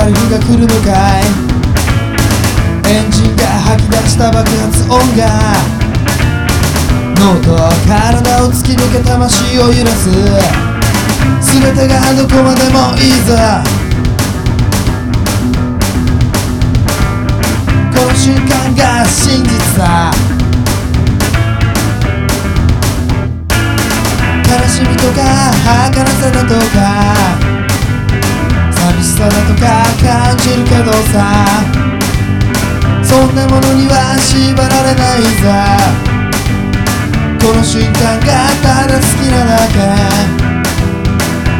来るのかい？エンジンが吐き出した爆発音が。脳と体を突き抜け魂を揺らす。全てがどこまでもいいぞ。この瞬間が真実さ悲しみとか儚さだとか。のさ。そんなものには縛られないさ。この瞬間がただ好きなだけ。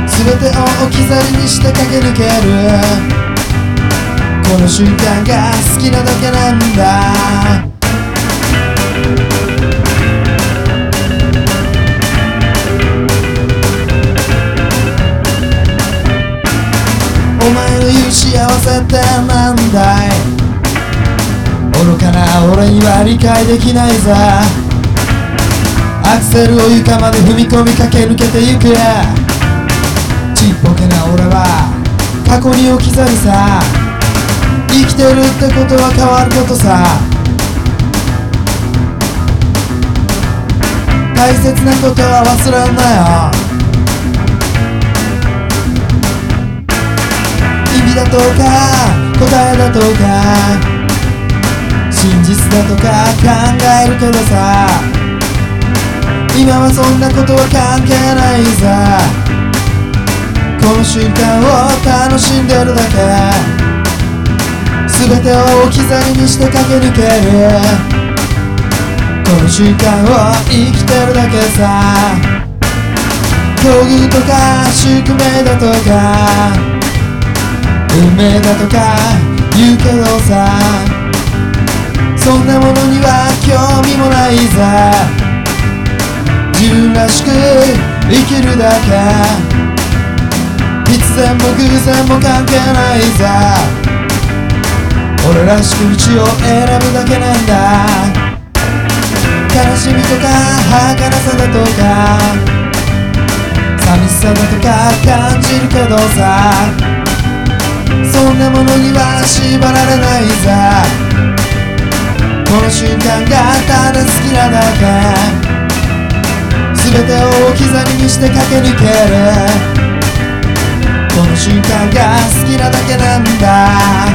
全てを置き去りにして駆け抜ける。この瞬間が好きなだけなんだ。お前の言う幸せってなんだい?愚かな俺には理解できないさアクセルを床まで踏み込み駆け抜けてゆく。ちっぽけな俺は過去に置き去りさ。生きてるってことは変わることさ。大切なことは忘れんなよ。意味だとか答えだとか真実だとか考えるけどさ今はそんなことは関係ないさこの瞬間を楽しんでるだけ全てを置き去りにして駆け抜けるこの瞬間を生きてるだけさ境遇とか宿命だとか運命だとか言うけどさそんなものには興味もないさ。自分らしく生きるだけ必然も偶然も関係ないさ俺らしく道を選ぶだけなんだ悲しみとか儚さだとか寂しさだとか感じるけどさんなものには縛られないさ。この瞬間がただ好きなだけ。全てを置き去りにして駆け抜ける。この瞬間が好きなだけなんだ。